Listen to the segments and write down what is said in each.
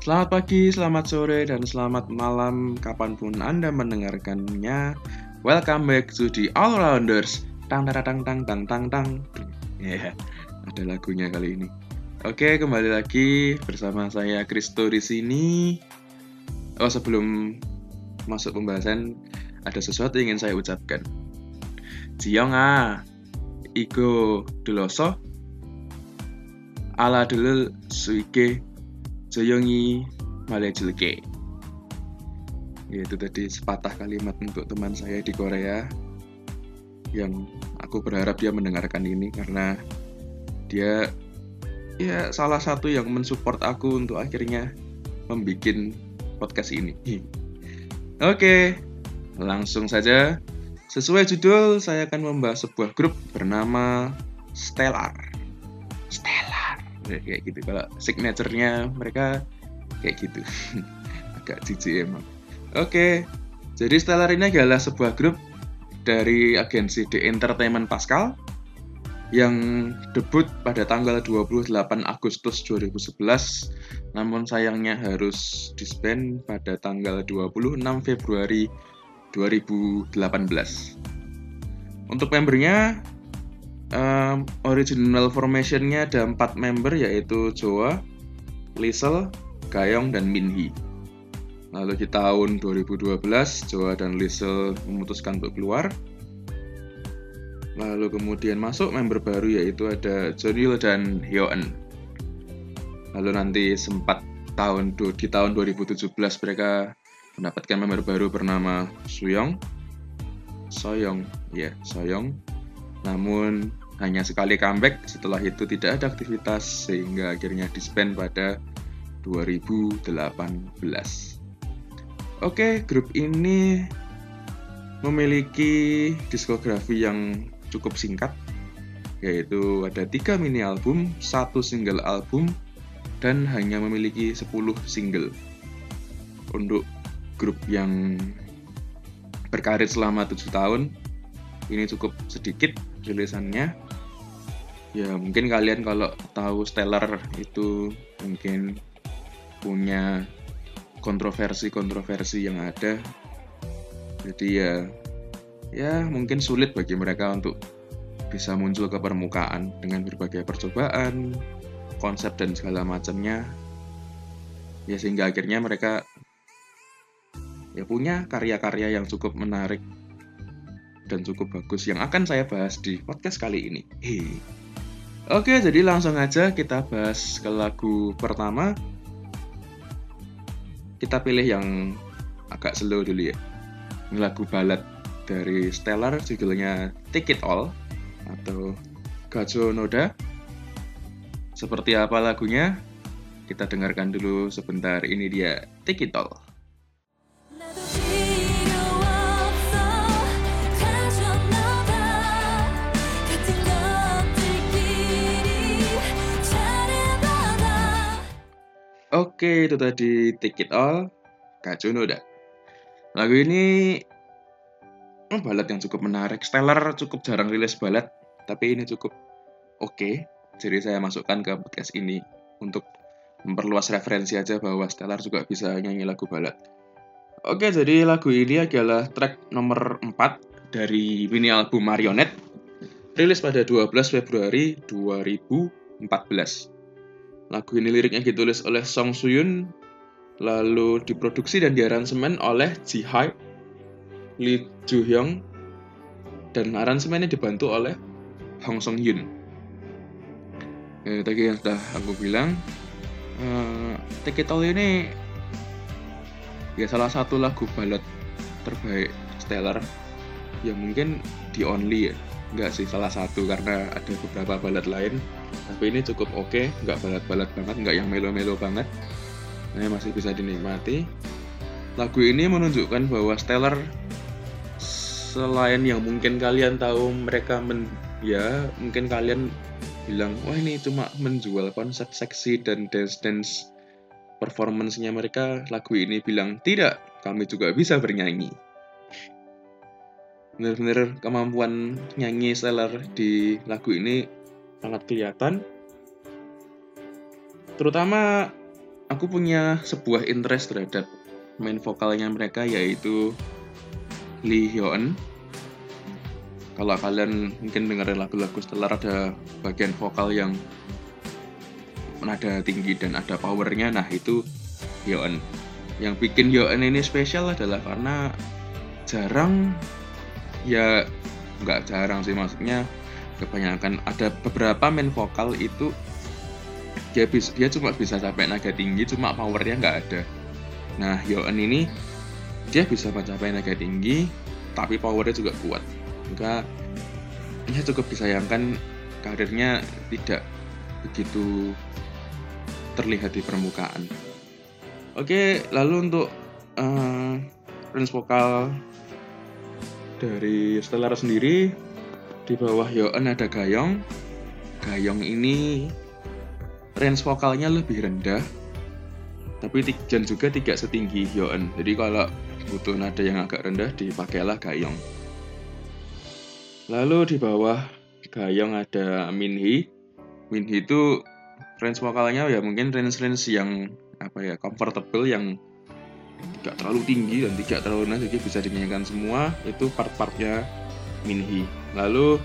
Selamat pagi, selamat sore, dan selamat malam kapan pun Anda mendengarkannya. Welcome back to the All Rounders. Tang tang tang tang tang tang tang. Ya, ada lagunya kali ini. Oke, kembali lagi bersama saya Kristo di sini. Oh, sebelum masuk pembahasan, ada sesuatu yang ingin saya ucapkan. Jiong ah, Igo Deloso, ala dulu suike Joyongi Malejulke. Itu tadi sepatah kalimat untuk teman saya di Korea yang aku berharap dia mendengarkan ini karena dia ya salah satu yang mensupport aku untuk akhirnya membuat podcast ini. Oke, langsung saja. Sesuai judul, saya akan membahas sebuah grup bernama. Stellar kayak gitu. Kalau signaturenya mereka kayak gitu. Agak jijik emang. Oke jadi Stellar ini adalah sebuah grup dari agensi The Entertainment Pascal yang debut pada tanggal 28 Agustus 2011 namun sayangnya harus disband pada tanggal 26 Februari 2018 untuk membernya um, original formationnya ada empat member yaitu Joa, Liesel, Gayong, dan Minhee. Lalu di tahun 2012 Joa dan Liesel memutuskan untuk keluar. Lalu kemudian masuk member baru yaitu ada Jonil dan Hyoen. Lalu nanti sempat tahun di tahun 2017 mereka mendapatkan member baru bernama Suyong, Soyong, ya yeah, Soyong, namun hanya sekali comeback setelah itu tidak ada aktivitas sehingga akhirnya disband pada 2018. Oke, grup ini memiliki diskografi yang cukup singkat yaitu ada tiga mini album, satu single album, dan hanya memiliki 10 single. Untuk grup yang berkarir selama tujuh tahun, ini cukup sedikit rilisannya ya mungkin kalian kalau tahu Stellar itu mungkin punya kontroversi-kontroversi yang ada. Jadi ya ya mungkin sulit bagi mereka untuk bisa muncul ke permukaan dengan berbagai percobaan konsep dan segala macamnya. Ya sehingga akhirnya mereka ya punya karya-karya yang cukup menarik dan cukup bagus yang akan saya bahas di podcast kali ini. Hei. Oke, jadi langsung aja kita bahas ke lagu pertama. Kita pilih yang agak slow dulu ya. Ini lagu balad dari Stellar judulnya Take It All atau Gajo Noda. Seperti apa lagunya? Kita dengarkan dulu sebentar. Ini dia Take It All. Oke, itu tadi Take It All, Kak Junoda. Lagu ini hmm, balad yang cukup menarik. Stellar cukup jarang rilis balad, tapi ini cukup oke. Okay. Jadi saya masukkan ke podcast ini untuk memperluas referensi aja bahwa Stellar juga bisa nyanyi lagu balad. Oke, jadi lagu ini adalah track nomor 4 dari mini album Marionette, rilis pada 12 Februari 2014. Lagu ini liriknya ditulis oleh Song Suyun, lalu diproduksi dan diaransemen oleh Ji Hai, Lee Joo Hyung, dan aransemennya dibantu oleh Hong Song Yun. Ya, tadi yang sudah aku bilang, uh, Take It All ini ya salah satu lagu balad terbaik Stellar yang mungkin di only ya nggak sih salah satu karena ada beberapa balad lain. Tapi ini cukup oke okay, nggak balad-balad banget nggak yang melo-melo banget. Ini masih bisa dinikmati. Lagu ini menunjukkan bahwa Stellar selain yang mungkin kalian tahu mereka men ya mungkin kalian bilang wah ini cuma menjual konsep seksi dan dance dance performance-nya mereka lagu ini bilang tidak kami juga bisa bernyanyi bener-bener kemampuan nyanyi Stellar di lagu ini sangat kelihatan. Terutama aku punya sebuah interest terhadap main vokalnya mereka yaitu Lee Hyoen kalau kalian mungkin dengerin lagu-lagu Stellar ada bagian vokal yang nada tinggi dan ada powernya nah itu Hyoen yang bikin Hyoen ini spesial adalah karena jarang ya nggak jarang sih maksudnya kebanyakan ada beberapa main vokal itu dia bisa dia cuma bisa sampai naga tinggi cuma powernya nggak ada. Nah Yoen ini dia bisa mencapai naga tinggi tapi powernya juga kuat. Maka dia cukup disayangkan karirnya tidak begitu terlihat di permukaan. Oke lalu untuk uh, range vokal dari Stellar sendiri di bawah Yoen ada Gayong. Gayong ini range vokalnya lebih rendah tapi dan juga tidak setinggi Hyoen jadi kalau butuh nada yang agak rendah dipakailah Gayong. Lalu di bawah Gayong ada Minhi Minhi itu range vokalnya ya mungkin range-range yang apa ya comfortable yang tidak terlalu tinggi dan tidak terlalu rendah jadi bisa dinyanyikan semua. Itu part-partnya Minhi. Lalu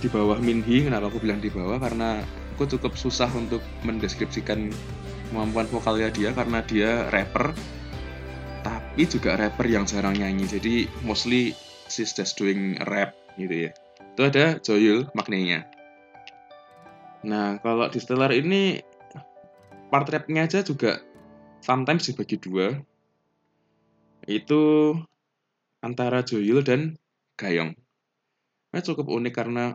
di bawah Minhi kenapa aku bilang di bawah? Karena aku cukup susah untuk mendeskripsikan kemampuan vokalnya dia karena dia rapper tapi juga rapper yang jarang nyanyi. Jadi mostly she's just doing rap gitu ya. Itu ada Joyul maknanya nah kalau di Stellar ini part rapnya aja juga sometimes dibagi dua itu antara Joyul dan Gayong nah, cukup unik karena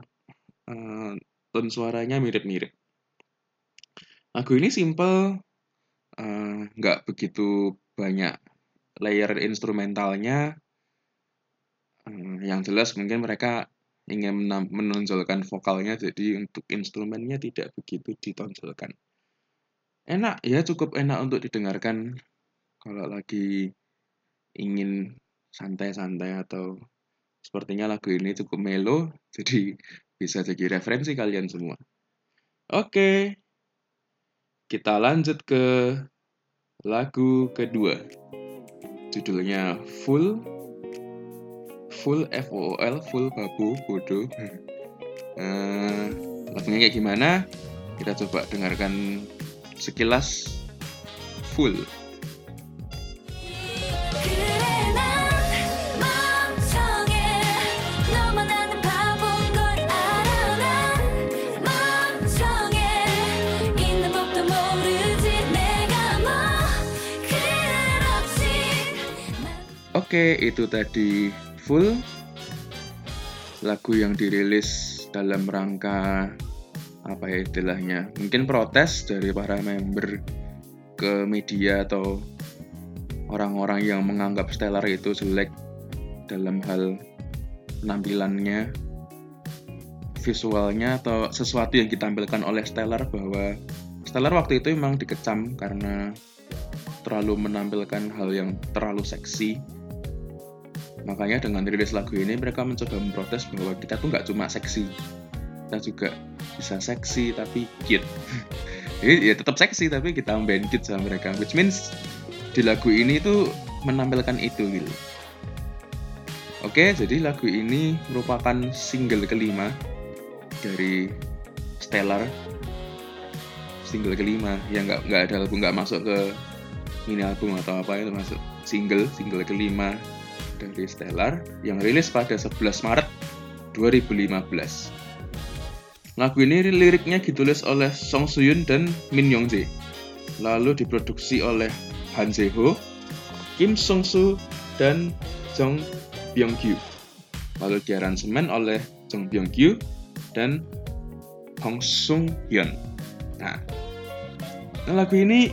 uh, tone suaranya mirip-mirip. Lagu ini simple, eh, nggak uh, begitu banyak layer instrumentalnya. Uh, yang jelas mungkin mereka ingin menonjolkan vokalnya, jadi untuk instrumennya tidak begitu ditonjolkan. Enak ya, cukup enak untuk didengarkan kalau lagi ingin santai-santai atau sepertinya lagu ini cukup melo, jadi bisa jadi referensi kalian semua. Oke, kita lanjut ke lagu kedua. Judulnya Full, Full F O L, Full Babu Bodoh. Uh, lagunya kayak gimana? Kita coba dengarkan sekilas Full. Oke, itu tadi full lagu yang dirilis dalam rangka apa ya istilahnya mungkin protes dari para member ke media atau orang-orang yang menganggap Stellar itu jelek dalam hal penampilannya visualnya atau sesuatu yang ditampilkan oleh Stellar bahwa Stellar waktu itu memang dikecam karena terlalu menampilkan hal yang terlalu seksi. Makanya dengan rilis lagu ini mereka mencoba memprotes bahwa kita tuh nggak cuma seksi, kita juga bisa seksi tapi cute. Ya tetap seksi tapi kita tambahin cute sama mereka, which means di lagu ini tuh menampilkan itu gitu. Oke, jadi lagu ini merupakan single kelima dari Stellar. Single kelima yang nggak nggak ada album nggak masuk ke mini album atau apa itu masuk single single kelima dari Stellar yang rilis pada 11 Maret 2015. Lagu ini liriknya ditulis oleh Song Suyun dan Min Yong Jae. Lalu diproduksi oleh Han Se Ho, Kim Song Soo, dan Jong Byung Kyu. Lalu diaransemen oleh Jong Byung Kyu dan Hong Sung Hyun. Nah, lagu ini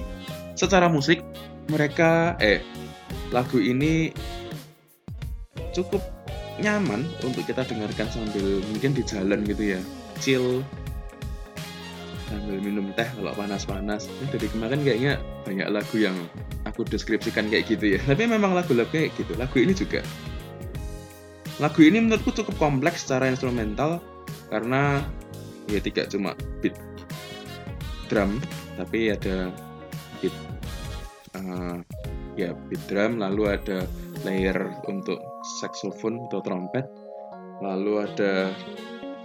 secara musik mereka eh lagu ini cukup nyaman untuk kita dengarkan sambil mungkin di jalan gitu ya chill sambil minum teh kalau panas-panas. Nah, dari kemarin kayaknya banyak lagu yang aku deskripsikan kayak gitu ya. Tapi memang lagu-lagu kayak gitu. Lagu ini juga. Lagu ini menurutku cukup kompleks secara instrumental karena ya tidak cuma beat drum tapi ada beat uh, ya beat drum lalu ada layer untuk saxophone atau trompet lalu ada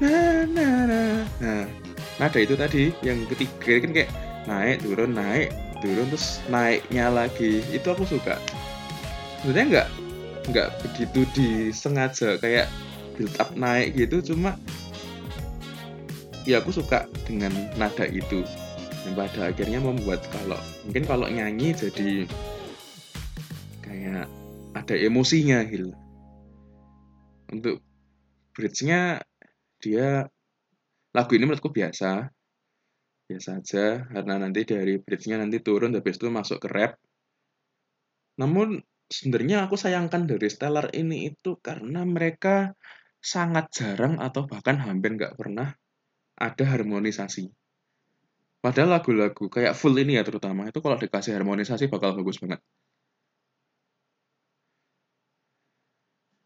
na na na. Na na nah nada itu tadi yang ketiga kan kayak naik turun naik turun terus naiknya lagi. Itu aku suka. Sebenarnya nggak nggak begitu disengaja kayak build up naik gitu cuma ya aku suka dengan nada itu. Dan pada akhirnya membuat kalau mungkin kalau nyanyi jadi kayak ada emosinya gitu. Untuk bridge-nya dia lagu ini menurutku biasa. Biasa aja karena nanti dari bridge-nya nanti turun habis itu masuk ke rap. Namun sebenarnya aku sayangkan dari Stellar ini itu karena mereka sangat jarang atau bahkan hampir nggak pernah ada harmonisasi. Padahal lagu-lagu kayak full ini ya terutama itu kalau dikasih harmonisasi bakal bagus banget.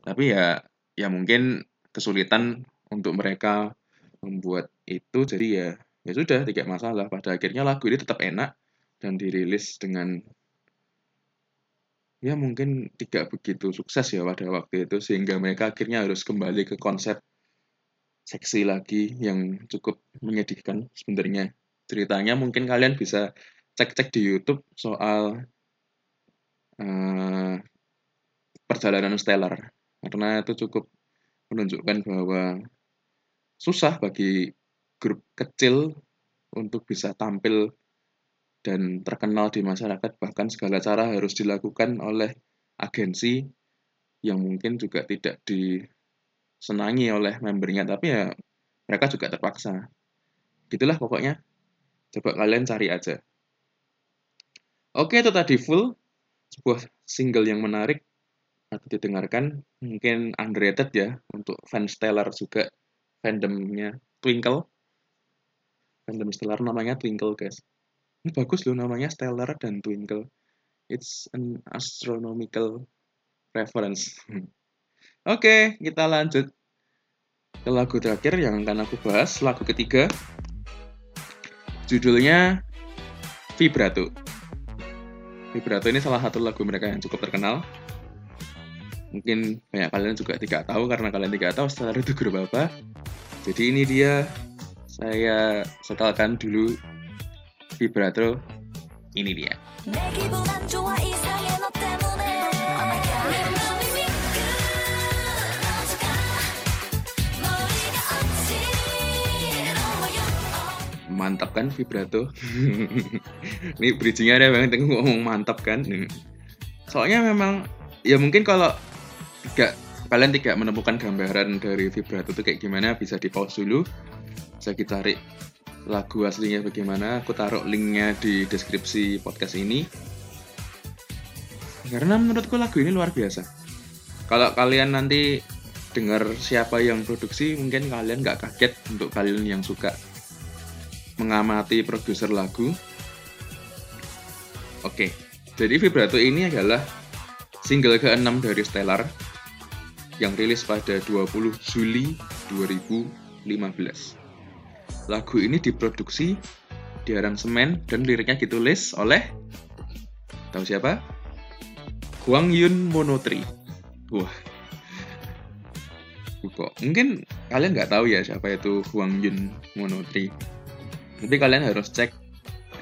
Tapi ya ya mungkin kesulitan untuk mereka membuat itu. Jadi ya ya sudah tidak masalah. Pada akhirnya lagu ini tetap enak dan dirilis dengan ya mungkin tidak begitu sukses ya pada waktu itu sehingga mereka akhirnya harus kembali ke konsep seksi lagi yang cukup menyedihkan sebenarnya. Ceritanya mungkin kalian bisa cek-cek di YouTube soal uh, perjalanan Stellar. Karena itu cukup menunjukkan bahwa susah bagi grup kecil untuk bisa tampil dan terkenal di masyarakat. Bahkan segala cara harus dilakukan oleh agensi yang mungkin juga tidak disenangi oleh membernya tapi ya mereka juga terpaksa. Gitulah pokoknya. Coba kalian cari aja. Oke itu tadi full. Sebuah single yang menarik. Atau didengarkan. Mungkin underrated ya untuk fans Stellar juga fandomnya Twinkle. Fandom Stellar namanya Twinkle guys. Ini bagus loh namanya Stellar dan Twinkle. It's an astronomical reference. Oke okay, kita lanjut ke lagu terakhir yang akan aku bahas lagu ketiga. Judulnya Vibrato. Vibrato ini salah satu lagu mereka yang cukup terkenal mungkin banyak kalian juga tidak tahu karena kalian tidak tahu Stellar itu grup apa jadi ini dia saya setelkan dulu vibrato. Ini dia. Mantap kan vibrato? Ini bridgingnya ada banget ngomong mantap kan? Soalnya memang ya mungkin kalau tidak kalian tidak menemukan gambaran dari vibrato itu kayak gimana bisa di pause dulu. Bisa kita cari lagu aslinya bagaimana aku taruh linknya di deskripsi podcast ini. Karena menurutku lagu ini luar biasa. Kalau kalian nanti dengar siapa yang produksi mungkin kalian nggak kaget untuk kalian yang suka mengamati produser lagu. Oke jadi vibrato ini adalah single ke-6 dari Stellar yang rilis pada 20 Juli 2015. Lagu ini diproduksi, diaransemen, dan liriknya ditulis oleh tahu siapa? Huang Yun Monotri. Wah, kok mungkin kalian nggak tahu ya siapa itu Huang Yun Monotri. Tapi kalian harus cek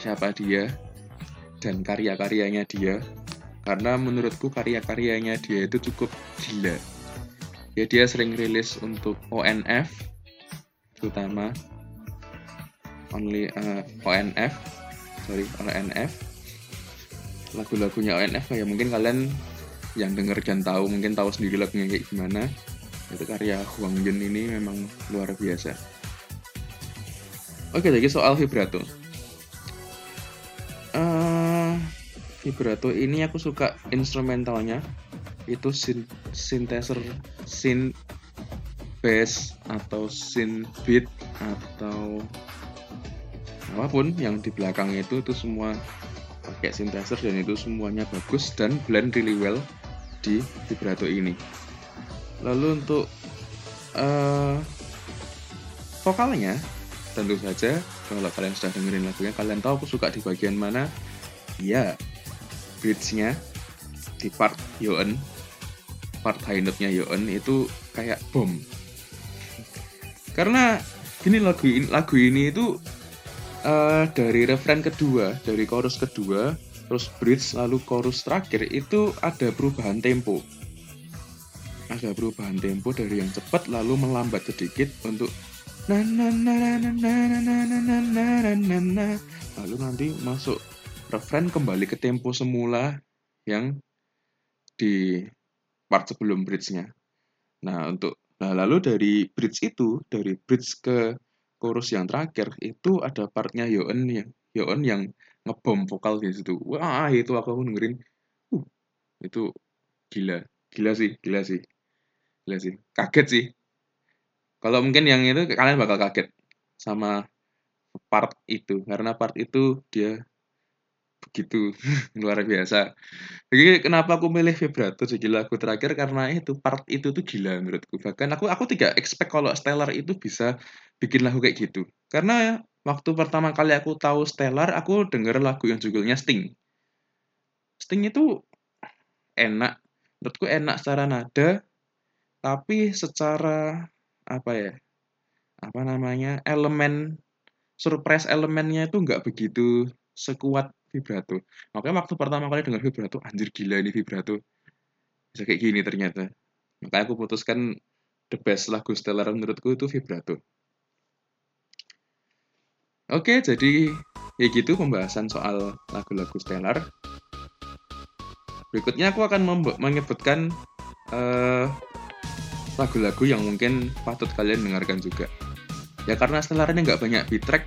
siapa dia dan karya-karyanya dia karena menurutku karya-karyanya dia itu cukup gila ya dia sering rilis untuk ONF terutama. Only uh, ONF sorry ONF lagu-lagunya ONF kayak mungkin kalian yang denger dan tahu mungkin tahu sendiri lagunya kayak gimana. Itu karya Huang Yun ini memang luar biasa. Oke jadi soal vibrato. Uh, vibrato ini aku suka instrumentalnya itu synth synthesizer synth bass atau synth beat atau apa pun yang di belakang itu itu semua pakai synthesizer dan itu semuanya bagus dan blend really well di vibrato ini. Lalu untuk uh, vokalnya tentu saja kalau kalian sudah dengerin lagunya kalian tahu aku suka di bagian mana? Ya bridge-nya di part Yoon part high note-nya Yoon itu kayak bom karena gini lagu ini lagu ini itu uh, dari refrain kedua dari chorus kedua terus bridge lalu chorus terakhir itu ada perubahan tempo ada perubahan tempo dari yang cepat lalu melambat sedikit untuk lalu nanti masuk refrain kembali ke tempo semula yang di part sebelum bridge-nya. Nah, untuk Nah, lalu dari bridge itu, dari bridge ke chorus yang terakhir, itu ada partnya Yoon yang Yoon yang ngebom vokal di situ. Wah, itu aku dengerin. Uh, itu gila. Gila sih, gila sih. Gila sih. Kaget sih. Kalau mungkin yang itu kalian bakal kaget sama part itu karena part itu dia begitu luar biasa. Jadi kenapa aku milih vibrato jadi lagu terakhir karena itu part itu tuh gila menurutku. Bahkan aku aku tidak expect kalau Stellar itu bisa bikin lagu kayak gitu. Karena waktu pertama kali aku tahu Stellar, aku denger lagu yang judulnya Sting. Sting itu enak, menurutku enak secara nada, tapi secara apa ya? Apa namanya? elemen surprise elemennya itu nggak begitu sekuat vibrato. Makanya waktu pertama kali dengar vibrato, anjir gila ini vibrato. Bisa kayak gini ternyata. Makanya aku putuskan the best lagu Stellar menurutku itu vibrato. Oke, jadi ya gitu pembahasan soal lagu-lagu Stellar. Berikutnya aku akan menyebutkan eh, lagu-lagu yang mungkin patut kalian dengarkan juga. Ya karena Stellar ini nggak banyak beat track,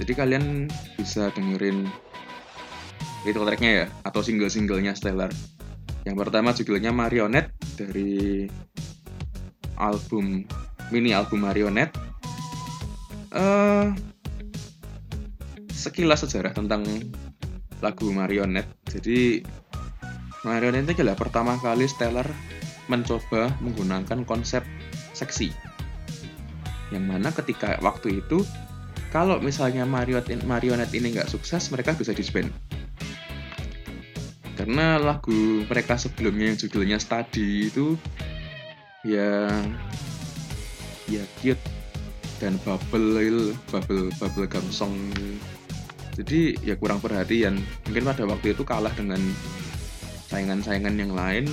jadi kalian bisa dengerin title tracknya ya atau single-singlenya Stellar. Yang pertama judulnya Marionette dari album mini album Marionette. Uh, sekilas sejarah tentang lagu Marionette. Jadi Marionette adalah pertama kali Stellar mencoba menggunakan konsep seksi. Yang mana ketika waktu itu kalau misalnya Marionette ini nggak sukses mereka bisa disband karena lagu mereka sebelumnya yang judulnya Study itu ya ya cute dan bubble bubble bubble gum song. Jadi ya kurang perhatian. Mungkin pada waktu itu kalah dengan saingan-saingan yang lain.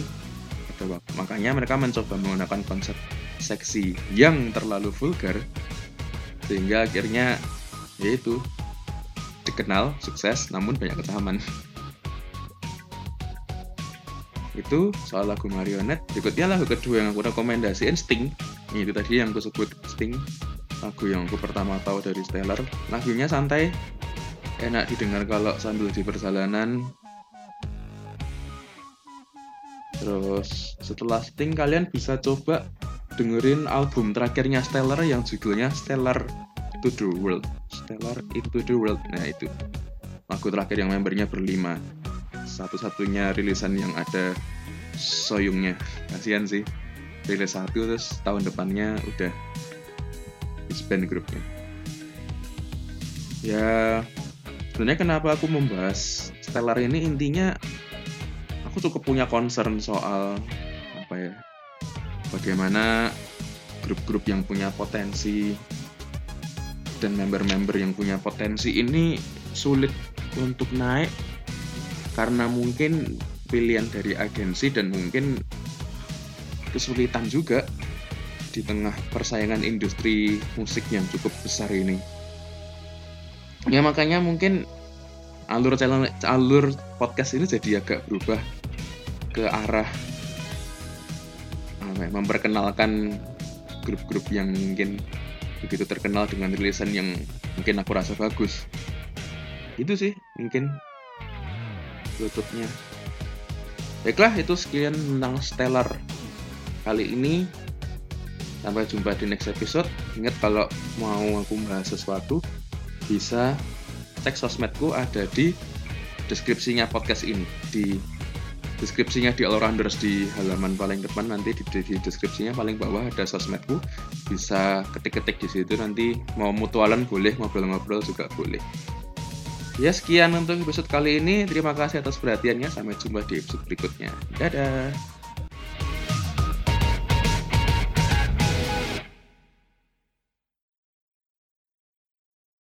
Pada waktu, makanya mereka mencoba menggunakan konsep seksi yang terlalu vulgar sehingga akhirnya yaitu dikenal sukses namun banyak kecaman itu soal lagu Marionette berikutnya lagu kedua yang aku rekomendasiin Sting. Itu tadi yang aku sebut Sting. Lagu yang aku pertama tahu dari Stellar. Lagunya santai enak didengar kalau sambil di perjalanan. Terus setelah Sting kalian bisa coba dengerin album terakhirnya Stellar yang judulnya Stellar to the World. Stellar into the World. Nah itu. Lagu terakhir yang membernya berlima satu-satunya rilisan yang ada soyungnya. Kasihan sih. Rilis satu terus tahun depannya udah disband grupnya ya sebenarnya kenapa aku membahas Stellar ini? Intinya aku cukup punya concern soal apa ya bagaimana grup-grup yang punya potensi dan member-member yang punya potensi ini sulit untuk naik karena mungkin pilihan dari agensi dan mungkin kesulitan juga di tengah persaingan industri musik yang cukup besar ini. Ya makanya mungkin alur channel alur podcast ini jadi agak berubah ke arah ya, memperkenalkan grup-grup yang mungkin begitu terkenal dengan rilisan yang mungkin aku rasa bagus. Itu sih mungkin bluetoothnya baiklah itu sekian tentang Stellar kali ini. Sampai jumpa di next episode. Ingat kalau mau aku bahas sesuatu bisa cek sosmedku ada di deskripsinya podcast ini. Di deskripsinya di Allrounders di halaman paling depan nanti di, di, deskripsinya paling bawah ada sosmedku. Bisa ketik-ketik di situ nanti mau mutualan boleh ngobrol-ngobrol juga boleh ya sekian untuk episode kali ini. Terima kasih atas perhatiannya. Sampai jumpa di episode berikutnya. Dadah